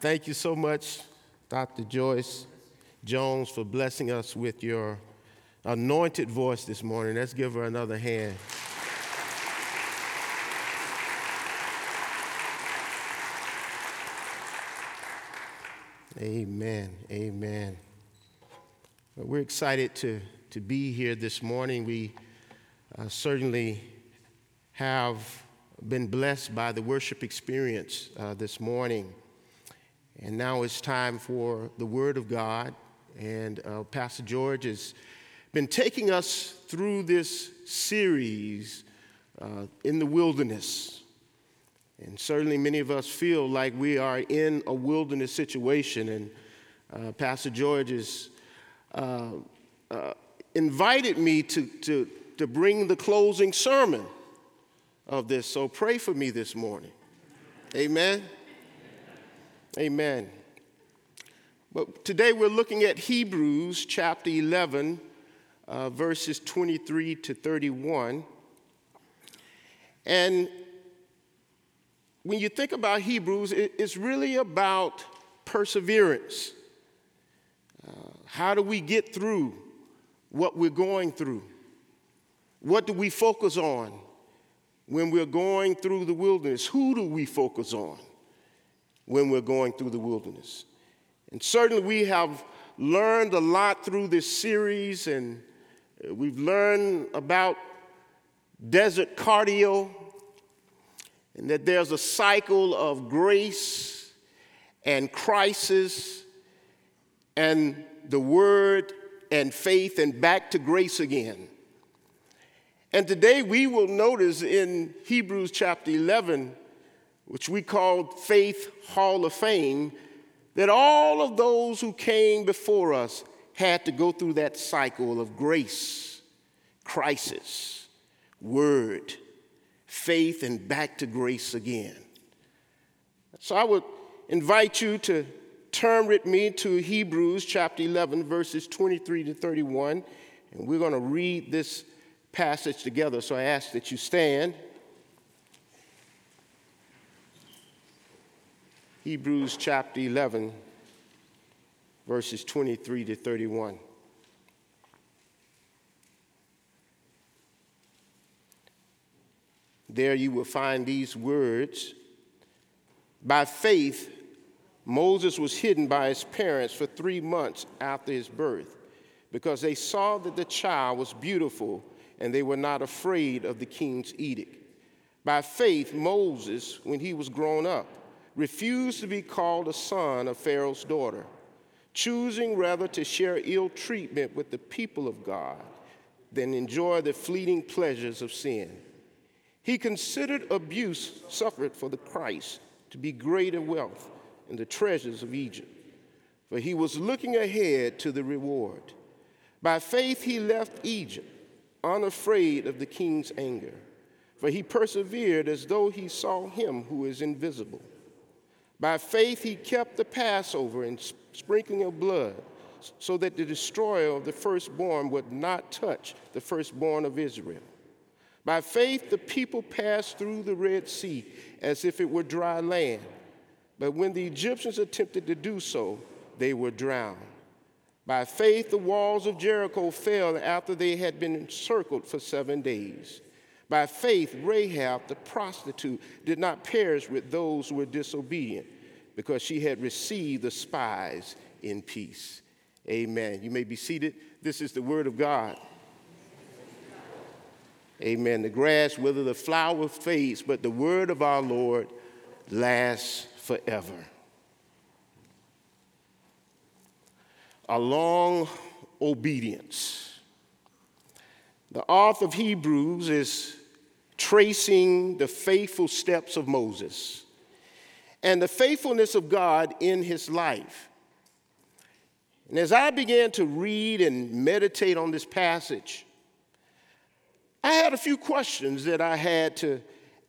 Thank you so much, Dr. Joyce Jones, for blessing us with your anointed voice this morning. Let's give her another hand. Amen. Amen. We're excited to, to be here this morning. We uh, certainly have been blessed by the worship experience uh, this morning. And now it's time for the Word of God. And uh, Pastor George has been taking us through this series uh, in the wilderness. And certainly many of us feel like we are in a wilderness situation. And uh, Pastor George has uh, uh, invited me to, to, to bring the closing sermon of this. So pray for me this morning. Amen. Amen. But today we're looking at Hebrews chapter 11, uh, verses 23 to 31. And when you think about Hebrews, it's really about perseverance. Uh, how do we get through what we're going through? What do we focus on when we're going through the wilderness? Who do we focus on? When we're going through the wilderness. And certainly we have learned a lot through this series, and uh, we've learned about desert cardio, and that there's a cycle of grace and crisis, and the word and faith, and back to grace again. And today we will notice in Hebrews chapter 11 which we called Faith Hall of Fame, that all of those who came before us had to go through that cycle of grace, crisis, word, faith, and back to grace again. So I would invite you to turn with me to Hebrews chapter 11, verses 23 to 31, and we're going to read this passage together. So I ask that you stand. Hebrews chapter 11, verses 23 to 31. There you will find these words By faith, Moses was hidden by his parents for three months after his birth because they saw that the child was beautiful and they were not afraid of the king's edict. By faith, Moses, when he was grown up, refused to be called a son of Pharaoh's daughter, choosing rather to share ill treatment with the people of God than enjoy the fleeting pleasures of sin. He considered abuse suffered for the Christ to be greater wealth in the treasures of Egypt, for he was looking ahead to the reward. By faith, he left Egypt, unafraid of the king's anger, for he persevered as though he saw him who is invisible. By faith, he kept the Passover and sprinkling of blood, so that the destroyer of the firstborn would not touch the firstborn of Israel. By faith, the people passed through the Red Sea as if it were dry land. But when the Egyptians attempted to do so, they were drowned. By faith, the walls of Jericho fell after they had been encircled for seven days. By faith, Rahab the prostitute did not perish with those who were disobedient because she had received the spies in peace. Amen. You may be seated. This is the word of God. Amen. The grass wither, the flower fades, but the word of our Lord lasts forever. A long obedience. The author of Hebrews is tracing the faithful steps of Moses and the faithfulness of God in his life. And as I began to read and meditate on this passage, I had a few questions that I had to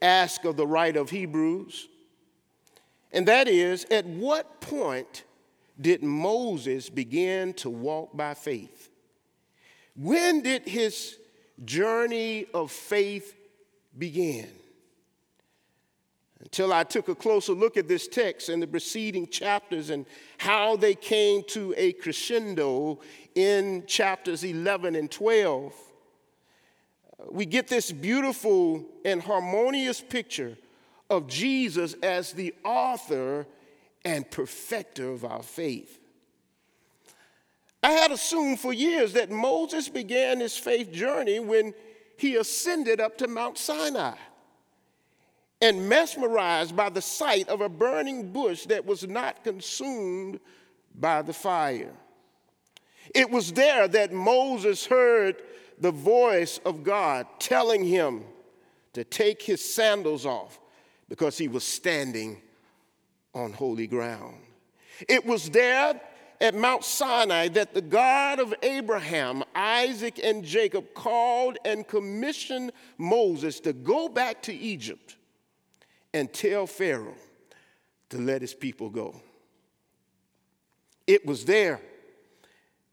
ask of the writer of Hebrews. And that is, at what point did Moses begin to walk by faith? When did his journey of faith begin? until I took a closer look at this text and the preceding chapters and how they came to a crescendo in chapters 11 and 12. We get this beautiful and harmonious picture of Jesus as the author and perfecter of our faith. I had assumed for years that Moses began his faith journey when he ascended up to Mount Sinai and mesmerized by the sight of a burning bush that was not consumed by the fire. It was there that Moses heard the voice of God telling him to take his sandals off because he was standing on holy ground. It was there at Mount Sinai that the God of Abraham, Isaac, and Jacob called and commissioned Moses to go back to Egypt and tell Pharaoh to let his people go. It was there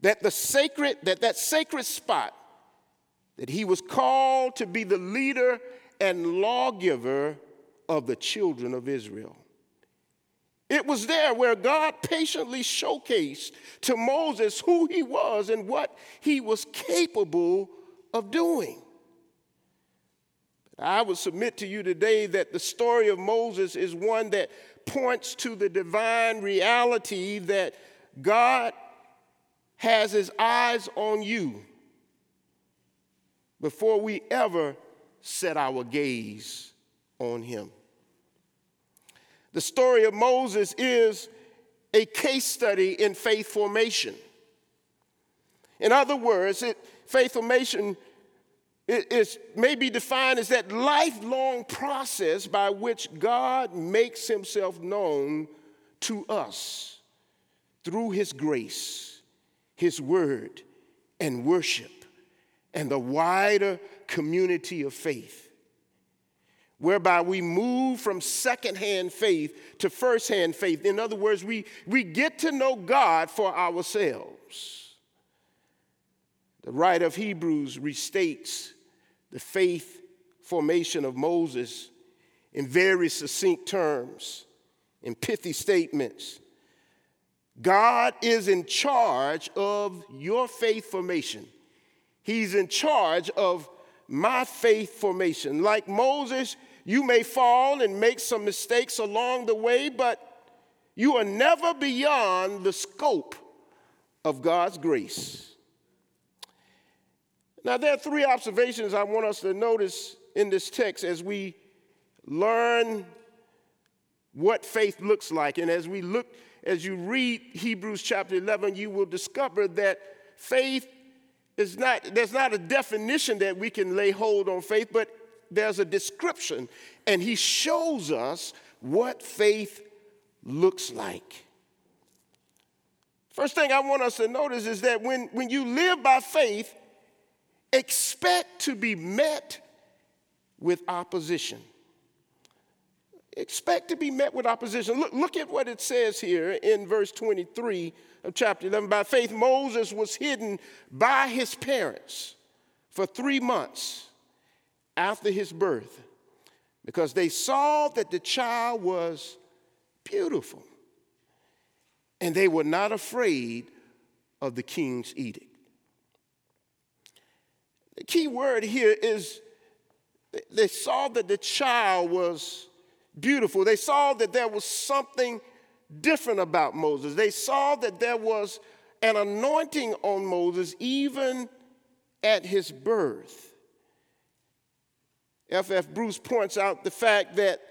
that the sacred that that sacred spot that he was called to be the leader and lawgiver of the children of Israel. It was there where God patiently showcased to Moses who he was and what he was capable of doing. I would submit to you today that the story of Moses is one that points to the divine reality that God has his eyes on you before we ever set our gaze on him. The story of Moses is a case study in faith formation. In other words, it, faith formation is, may be defined as that lifelong process by which God makes himself known to us through his grace, his word, and worship, and the wider community of faith, whereby we move from secondhand faith to firsthand faith. In other words, we, we get to know God for ourselves. The writer of Hebrews restates the faith formation of Moses in very succinct terms, in pithy statements. God is in charge of your faith formation. He's in charge of my faith formation. Like Moses, you may fall and make some mistakes along the way, but you are never beyond the scope of God's grace. Now, there are three observations I want us to notice in this text as we learn what faith looks like. And as we look, as you read Hebrews chapter 11, you will discover that faith is not, there's not a definition that we can lay hold on faith, but there's a description. And he shows us what faith looks like. First thing I want us to notice is that when, when you live by faith, expect to be met with opposition. Expect to be met with opposition. Look, look at what it says here in verse 23 of chapter 11. By faith, Moses was hidden by his parents for three months after his birth because they saw that the child was beautiful and they were not afraid of the king's edict. The key word here is they saw that the child was beautiful. They saw that there was something different about Moses. They saw that there was an anointing on Moses even at his birth. F.F. Bruce points out the fact that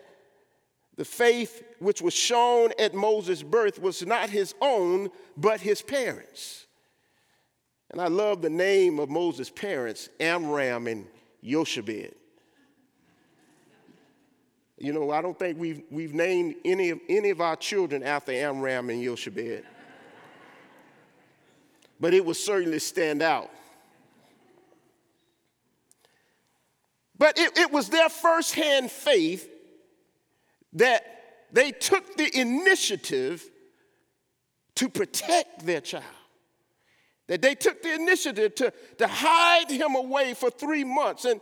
the faith which was shown at Moses' birth was not his own, but his parents'. And I love the name of Moses' parents, Amram and Jochebed. You know, I don't think we've, we've named any of, any of our children after Amram and Jochebed. but it would certainly stand out. But it, it was their firsthand faith that they took the initiative to protect their child. That they took the initiative to, to hide him away for three months. And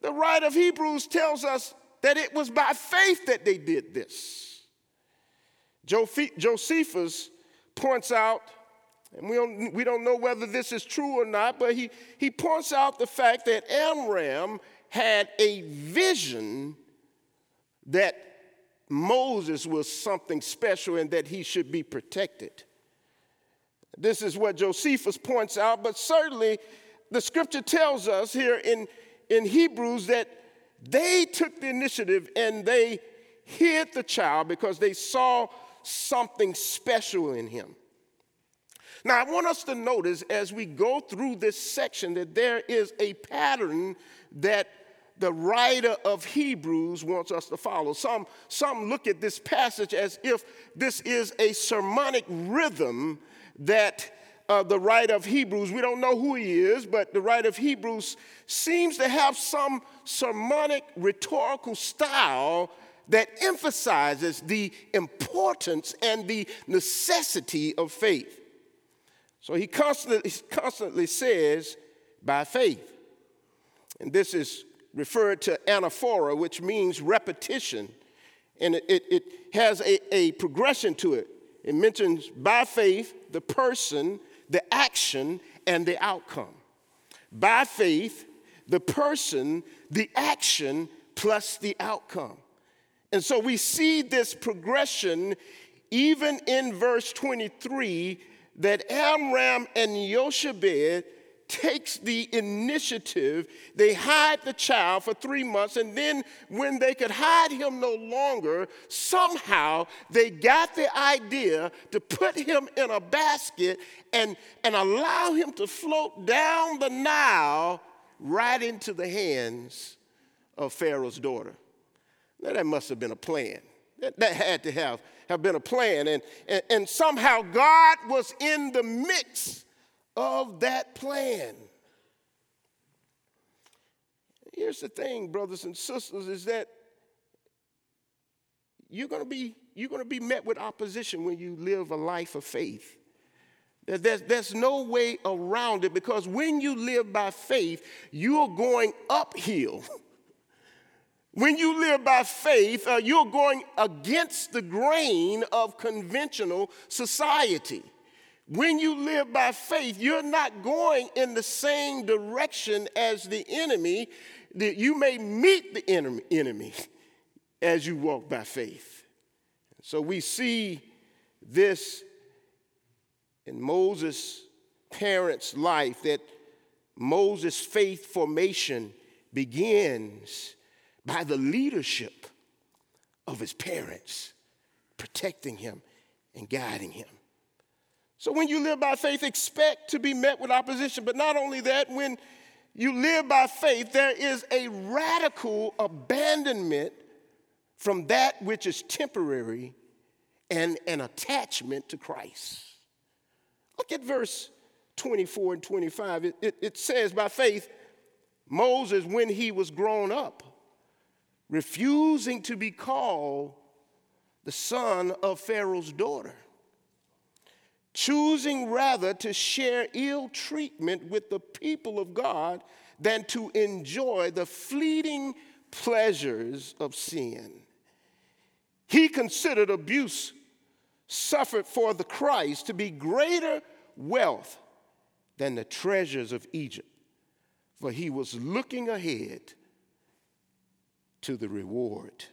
the writer of Hebrews tells us that it was by faith that they did this. Josephus points out, and we don't, we don't know whether this is true or not, but he, he points out the fact that Amram had a vision that Moses was something special and that he should be protected. This is what Josephus points out, but certainly the scripture tells us here in, in Hebrews that they took the initiative and they hid the child because they saw something special in him. Now, I want us to notice as we go through this section that there is a pattern that the writer of Hebrews wants us to follow. Some, some look at this passage as if this is a sermonic rhythm that uh, the writer of Hebrews, we don't know who he is, but the writer of Hebrews seems to have some sermonic rhetorical style that emphasizes the importance and the necessity of faith. So he constantly, constantly says, by faith. And this is referred to anaphora, which means repetition. And it, it, it has a, a progression to it. It mentions by faith, the person, the action, and the outcome. By faith, the person, the action, plus the outcome. And so we see this progression even in verse 23 that Amram and Jochebed takes the initiative. They hide the child for three months, and then when they could hide him no longer, somehow they got the idea to put him in a basket and, and allow him to float down the Nile right into the hands of Pharaoh's daughter. Now, that must have been a plan. That, that had to have, have been a plan. And, and, and somehow God was in the mix of that plan. Here's the thing, brothers and sisters, is that you're going to be you're going to be met with opposition when you live a life of faith. There's, there's no way around it because when you live by faith, you're going uphill. when you live by faith, uh, you're going against the grain of conventional society. When you live by faith, you're not going in the same direction as the enemy. That you may meet the enemy, as you walk by faith. So we see this in Moses' parents' life that Moses' faith formation begins by the leadership of his parents protecting him and guiding him. So when you live by faith, expect to be met with opposition. But not only that, when you live by faith, there is a radical abandonment from that which is temporary and an attachment to Christ. Look at verse 24 and 25. It, it, it says, by faith, Moses, when he was grown up, refusing to be called the son of Pharaoh's daughter choosing rather to share ill treatment with the people of God than to enjoy the fleeting pleasures of sin. He considered abuse suffered for the Christ to be greater wealth than the treasures of Egypt, for he was looking ahead to the reward.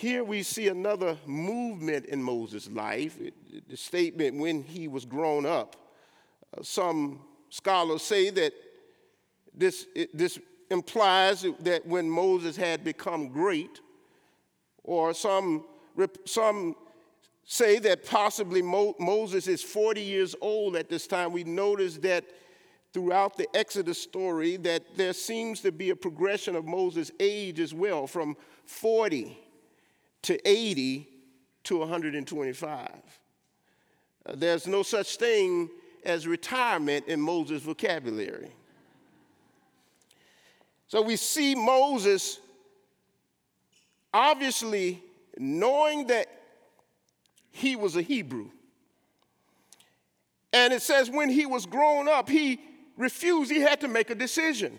Here we see another movement in Moses' life, the statement when he was grown up. Uh, some scholars say that this, this implies that when Moses had become great, or some, some say that possibly Mo, Moses is 40 years old at this time. We notice that throughout the Exodus story that there seems to be a progression of Moses' age as well, from 40 to 80 to 125. Uh, there's no such thing as retirement in Moses' vocabulary. So we see Moses obviously knowing that he was a Hebrew. And it says when he was grown up, he refused, he had to make a decision.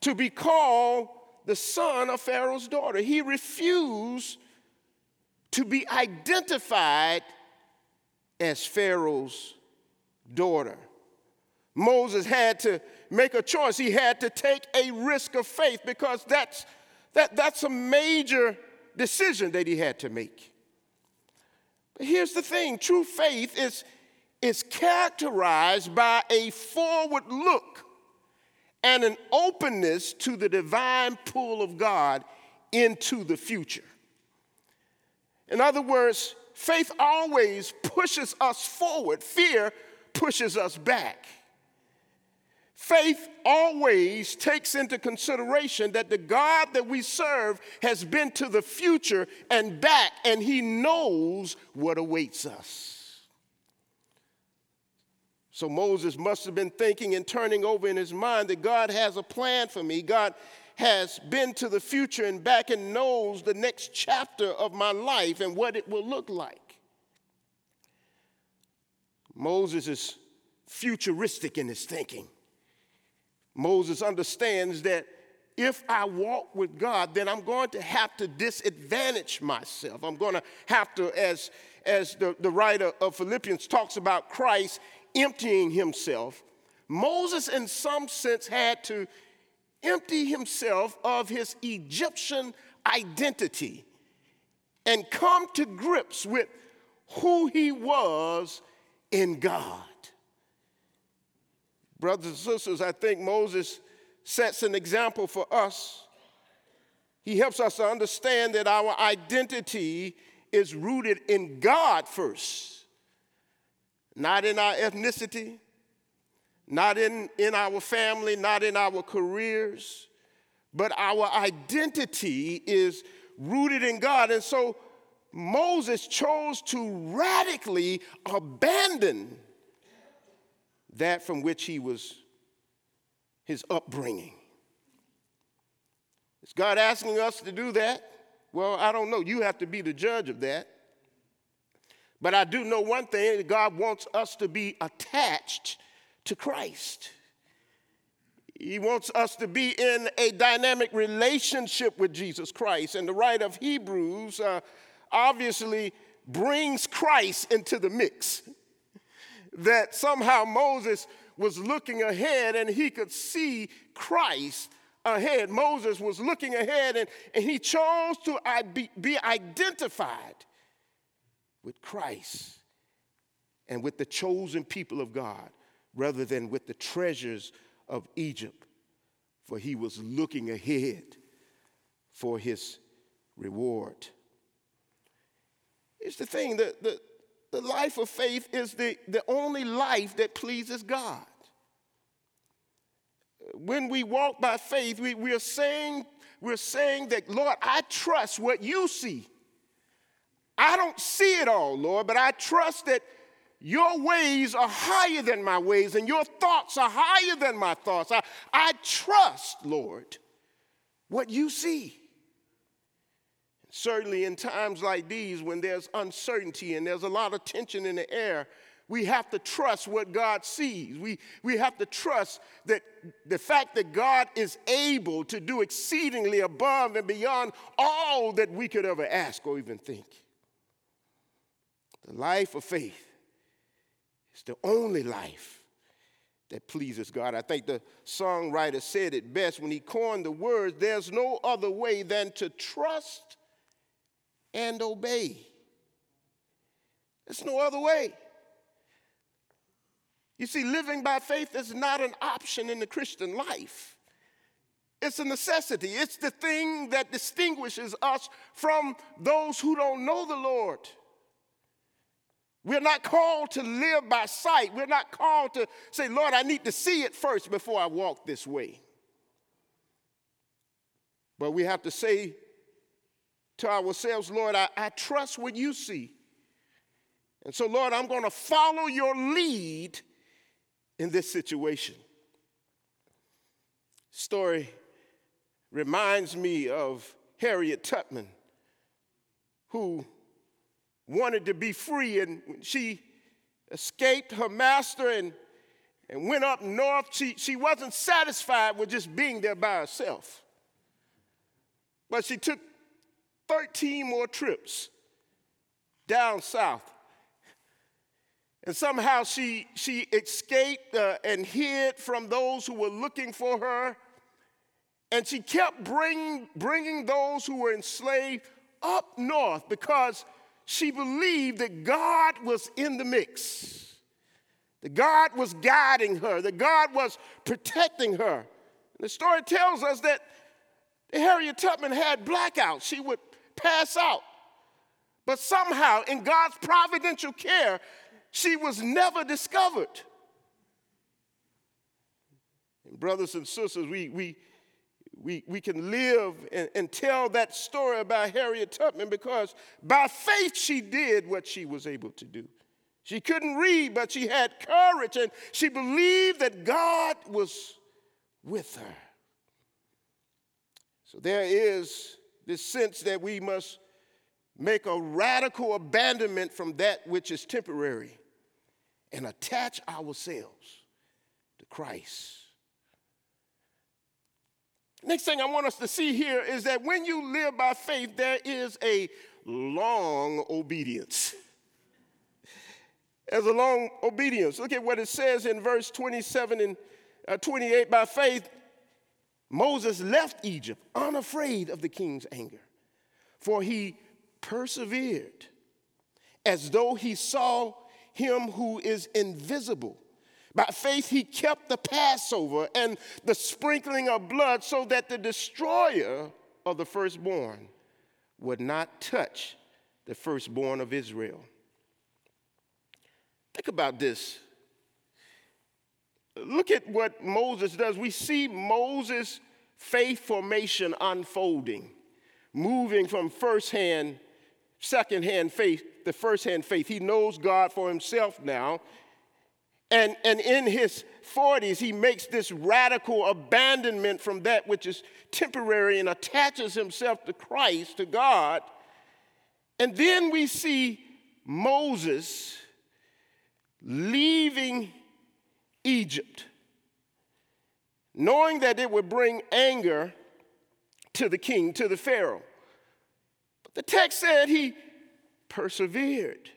to be called the son of Pharaoh's daughter. He refused to be identified as Pharaoh's daughter. Moses had to make a choice. He had to take a risk of faith because that's, that, that's a major decision that he had to make. But here's the thing true faith is, is characterized by a forward look and an openness to the divine pull of God into the future. In other words, faith always pushes us forward, fear pushes us back. Faith always takes into consideration that the God that we serve has been to the future and back, and he knows what awaits us. So Moses must have been thinking and turning over in his mind that God has a plan for me. God has been to the future and back and knows the next chapter of my life and what it will look like. Moses is futuristic in his thinking. Moses understands that if I walk with God, then I'm going to have to disadvantage myself. I'm going to have to, as, as the, the writer of Philippians talks about Christ emptying himself, Moses, in some sense, had to empty himself of his Egyptian identity and come to grips with who he was in God. Brothers and sisters, I think Moses sets an example for us. He helps us to understand that our identity is rooted in God first, not in our ethnicity, not in, in our family, not in our careers, but our identity is rooted in God. And so Moses chose to radically abandon that from which he was, his upbringing. Is God asking us to do that? Well, I don't know. You have to be the judge of that. But I do know one thing God wants us to be attached to Christ. He wants us to be in a dynamic relationship with Jesus Christ. And the writer of Hebrews uh, obviously brings Christ into the mix that somehow Moses was looking ahead and he could see Christ ahead. Moses was looking ahead and, and he chose to be, be identified with Christ and with the chosen people of God rather than with the treasures of Egypt, for he was looking ahead for his reward. It's the thing that the, the life of faith is the, the only life that pleases God. When we walk by faith, we, we are saying, we're saying that, Lord, I trust what you see. I don't see it all, Lord, but I trust that your ways are higher than my ways and your thoughts are higher than my thoughts. I, I trust, Lord, what you see. Certainly, in times like these, when there's uncertainty and there's a lot of tension in the air, we have to trust what God sees. We, we have to trust that the fact that God is able to do exceedingly above and beyond all that we could ever ask or even think. Life of faith is the only life that pleases God. I think the songwriter said it best when he coined the words there's no other way than to trust and obey. There's no other way. You see, living by faith is not an option in the Christian life. It's a necessity. It's the thing that distinguishes us from those who don't know the Lord. We're not called to live by sight. We're not called to say, Lord, I need to see it first before I walk this way. But we have to say to ourselves, Lord, I, I trust what you see. And so, Lord, I'm going to follow your lead in this situation. Story reminds me of Harriet Tubman, who wanted to be free and she escaped her master and, and went up north. She, she wasn't satisfied with just being there by herself. But she took 13 more trips down south. And somehow she, she escaped uh, and hid from those who were looking for her. And she kept bring, bringing those who were enslaved up north because she believed that God was in the mix. That God was guiding her, that God was protecting her. And the story tells us that Harriet Tubman had blackouts. She would pass out. But somehow, in God's providential care, she was never discovered. And brothers and sisters, we, we, we, we can live and, and tell that story about Harriet Tubman because by faith she did what she was able to do. She couldn't read, but she had courage and she believed that God was with her. So there is this sense that we must make a radical abandonment from that which is temporary and attach ourselves to Christ. Next thing I want us to see here is that when you live by faith, there is a long obedience. As a long obedience. Look at what it says in verse 27 and uh, 28. By faith, Moses left Egypt unafraid of the king's anger, for he persevered as though he saw him who is invisible. By faith, he kept the Passover and the sprinkling of blood so that the destroyer of the firstborn would not touch the firstborn of Israel. Think about this. Look at what Moses does. We see Moses' faith formation unfolding, moving from firsthand, secondhand faith to firsthand faith. He knows God for himself now. And, and in his 40s, he makes this radical abandonment from that which is temporary and attaches himself to Christ, to God. And then we see Moses leaving Egypt, knowing that it would bring anger to the king, to the Pharaoh. But the text said he persevered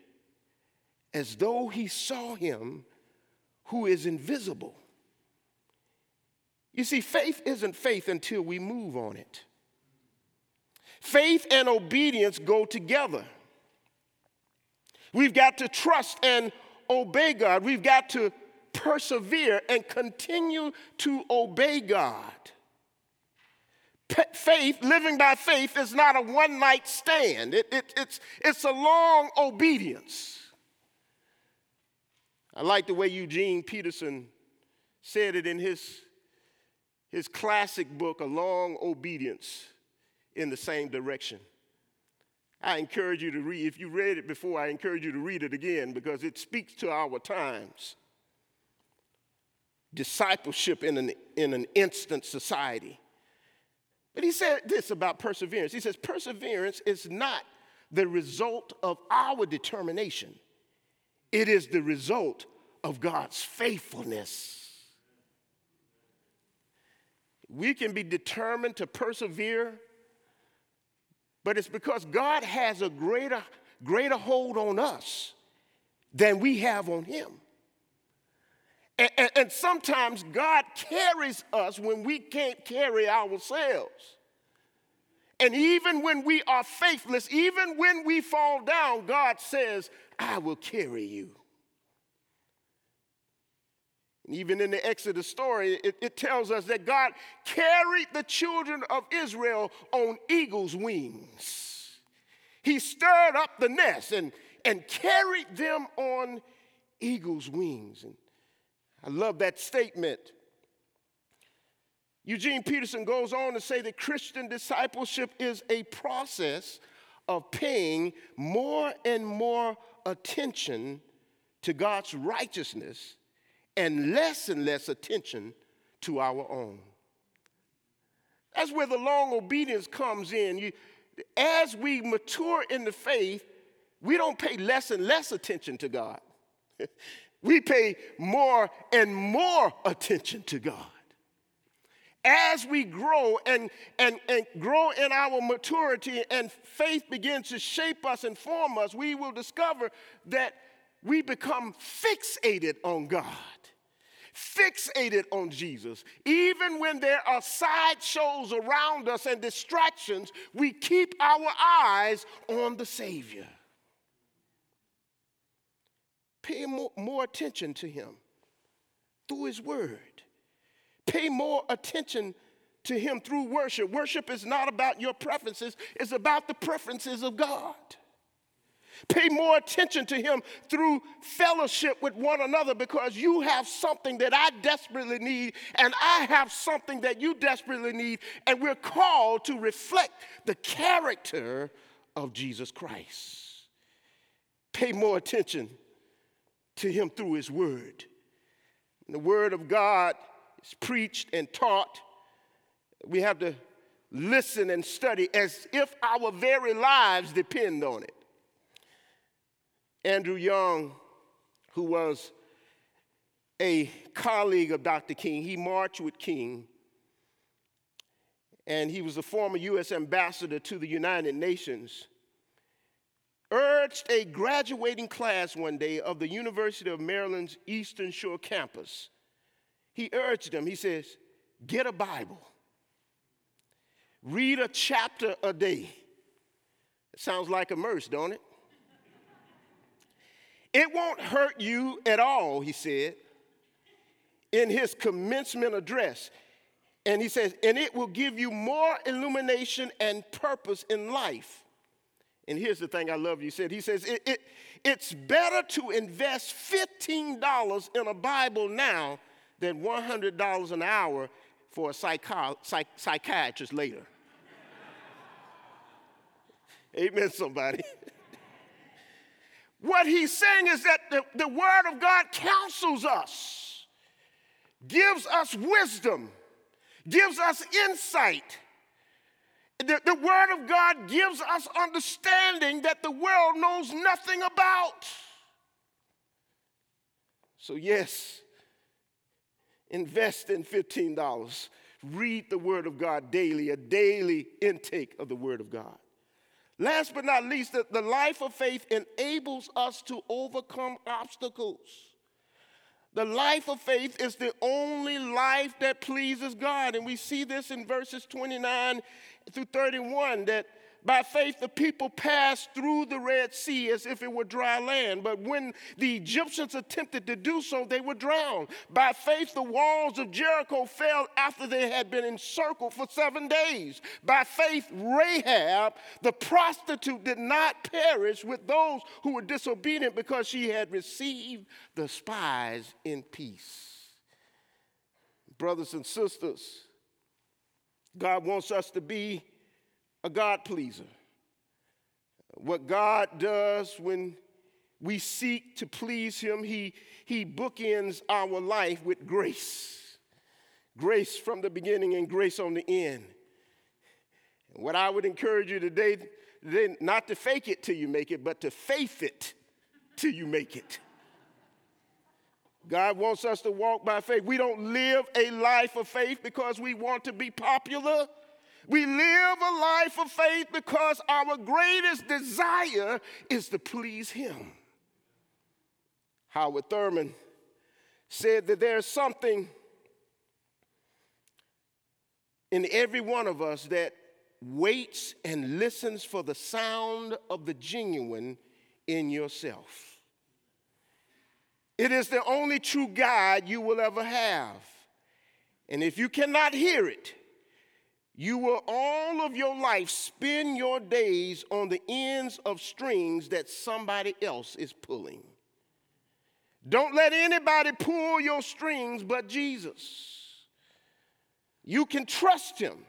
as though he saw him who is invisible. You see, faith isn't faith until we move on it. Faith and obedience go together. We've got to trust and obey God. We've got to persevere and continue to obey God. faith, living by faith, is not a one night stand, it, it, it's, it's a long obedience. I like the way Eugene Peterson said it in his, his classic book, A Long Obedience in the Same Direction. I encourage you to read, if you read it before, I encourage you to read it again because it speaks to our times. Discipleship in an, in an instant society. But he said this about perseverance. He says, Perseverance is not the result of our determination, it is the result of God's faithfulness. We can be determined to persevere, but it's because God has a greater, greater hold on us than we have on Him. And, and, and sometimes God carries us when we can't carry ourselves. And even when we are faithless, even when we fall down, God says, I will carry you. And even in the Exodus story, it, it, tells us that God carried the children of Israel on eagle's wings. He stirred up the nest and, and carried them on eagle's wings. And I love that statement Eugene Peterson goes on to say that Christian discipleship is a process of paying more and more attention to God's righteousness and less and less attention to our own. That's where the long obedience comes in. You, as we mature in the faith, we don't pay less and less attention to God. we pay more and more attention to God. As we grow and, and, and grow in our maturity and faith begins to shape us and form us, we will discover that we become fixated on God, fixated on Jesus. Even when there are sideshows around us and distractions, we keep our eyes on the Savior. Pay more, more attention to Him through His Word. Pay more attention to Him through worship. Worship is not about your preferences, it's about the preferences of God. Pay more attention to Him through fellowship with one another because you have something that I desperately need, and I have something that you desperately need, and we're called to reflect the character of Jesus Christ. Pay more attention to him through his word. And the word of God is preached and taught. We have to listen and study as if our very lives depend on it. Andrew Young, who was a colleague of Dr. King, he marched with King, and he was a former U.S. ambassador to the United Nations urged a graduating class one day of the University of Maryland's Eastern Shore campus. He urged them, he says, get a Bible, read a chapter a day. It sounds like a immerse, don't it? It won't hurt you at all, he said in his commencement address. And he says, and it will give you more illumination and purpose in life. And here's the thing I love you said. He says, it, it, it's better to invest $15 in a Bible now than $100 an hour for a psycho- psych- psychiatrist later. Amen, somebody. what he's saying is that the, the Word of God counsels us, gives us wisdom, gives us insight the, the Word of God gives us understanding that the world knows nothing about. So, yes, invest in $15. Read the Word of God daily, a daily intake of the Word of God. Last but not least, the, life of faith enables us to overcome obstacles. The life of faith is the only life that pleases God. And we see this in verses 29 through 31 that by faith, the people passed through the Red Sea as if it were dry land. But when the Egyptians attempted to do so, they were drowned. By faith, the walls of Jericho fell after they had been encircled for seven days. By faith, Rahab, the prostitute, did not perish with those who were disobedient because she had received the spies in peace. Brothers and sisters, God wants us to be a God pleaser. What God does when we seek to please Him, He, he bookends our life with grace. Grace from the beginning and grace on the end. what I would encourage you today, today, not to fake it till you make it, but to faith it till you make it. God wants us to walk by faith. We don't live a life of faith because we want to be popular. We live a life of faith because our greatest desire is to please Him. Howard Thurman said that there's something in every one of us that waits and listens for the sound of the genuine in yourself. It is the only true guide you will ever have. And if you cannot hear it, you will all of your life spend your days on the ends of strings that somebody else is pulling. Don't let anybody pull your strings but Jesus. You can trust him.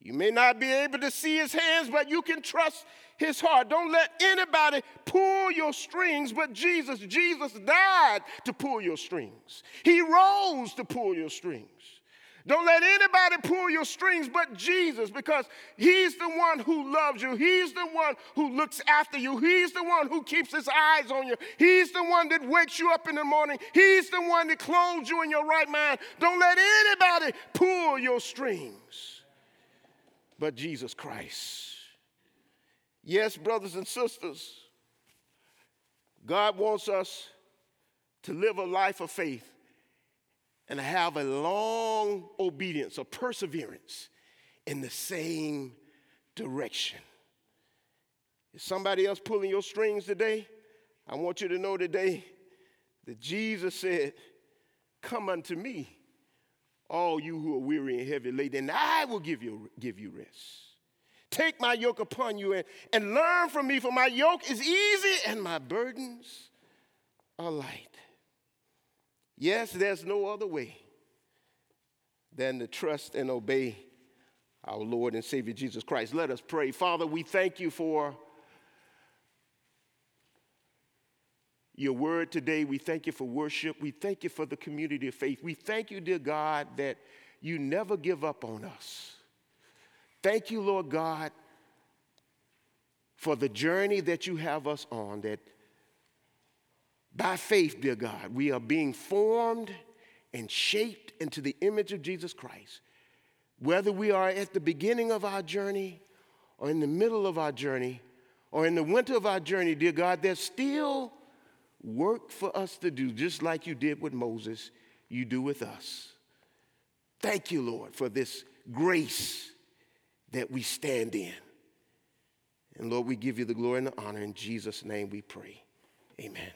You may not be able to see his hands, but you can trust his heart. Don't let anybody pull your strings but Jesus. Jesus died to pull your strings, he rose to pull your strings. Don't let anybody pull your strings but Jesus because He's the one who loves you. He's the one who looks after you. He's the one who keeps His eyes on you. He's the one that wakes you up in the morning. He's the one that clothes you in your right mind. Don't let anybody pull your strings but Jesus Christ. Yes, brothers and sisters, God wants us to live a life of faith and have a long obedience or perseverance in the same direction. Is somebody else pulling your strings today? I want you to know today that Jesus said, Come unto me, all you who are weary and heavy laden, and I will give you, give you rest. Take my yoke upon you and, and learn from me, for my yoke is easy and my burdens are light. Yes, there's no other way than to trust and obey our Lord and Savior Jesus Christ. Let us pray. Father, we thank you for your word today. We thank you for worship. We thank you for the community of faith. We thank you, dear God, that you never give up on us. Thank you, Lord God, for the journey that you have us on, that by faith, dear God, we are being formed and shaped into the image of Jesus Christ. Whether we are at the beginning of our journey or in the middle of our journey or in the winter of our journey, dear God, there's still work for us to do, just like you did with Moses, you do with us. Thank you, Lord, for this grace that we stand in. And Lord, we give you the glory and the honor. In Jesus' name we pray. Amen.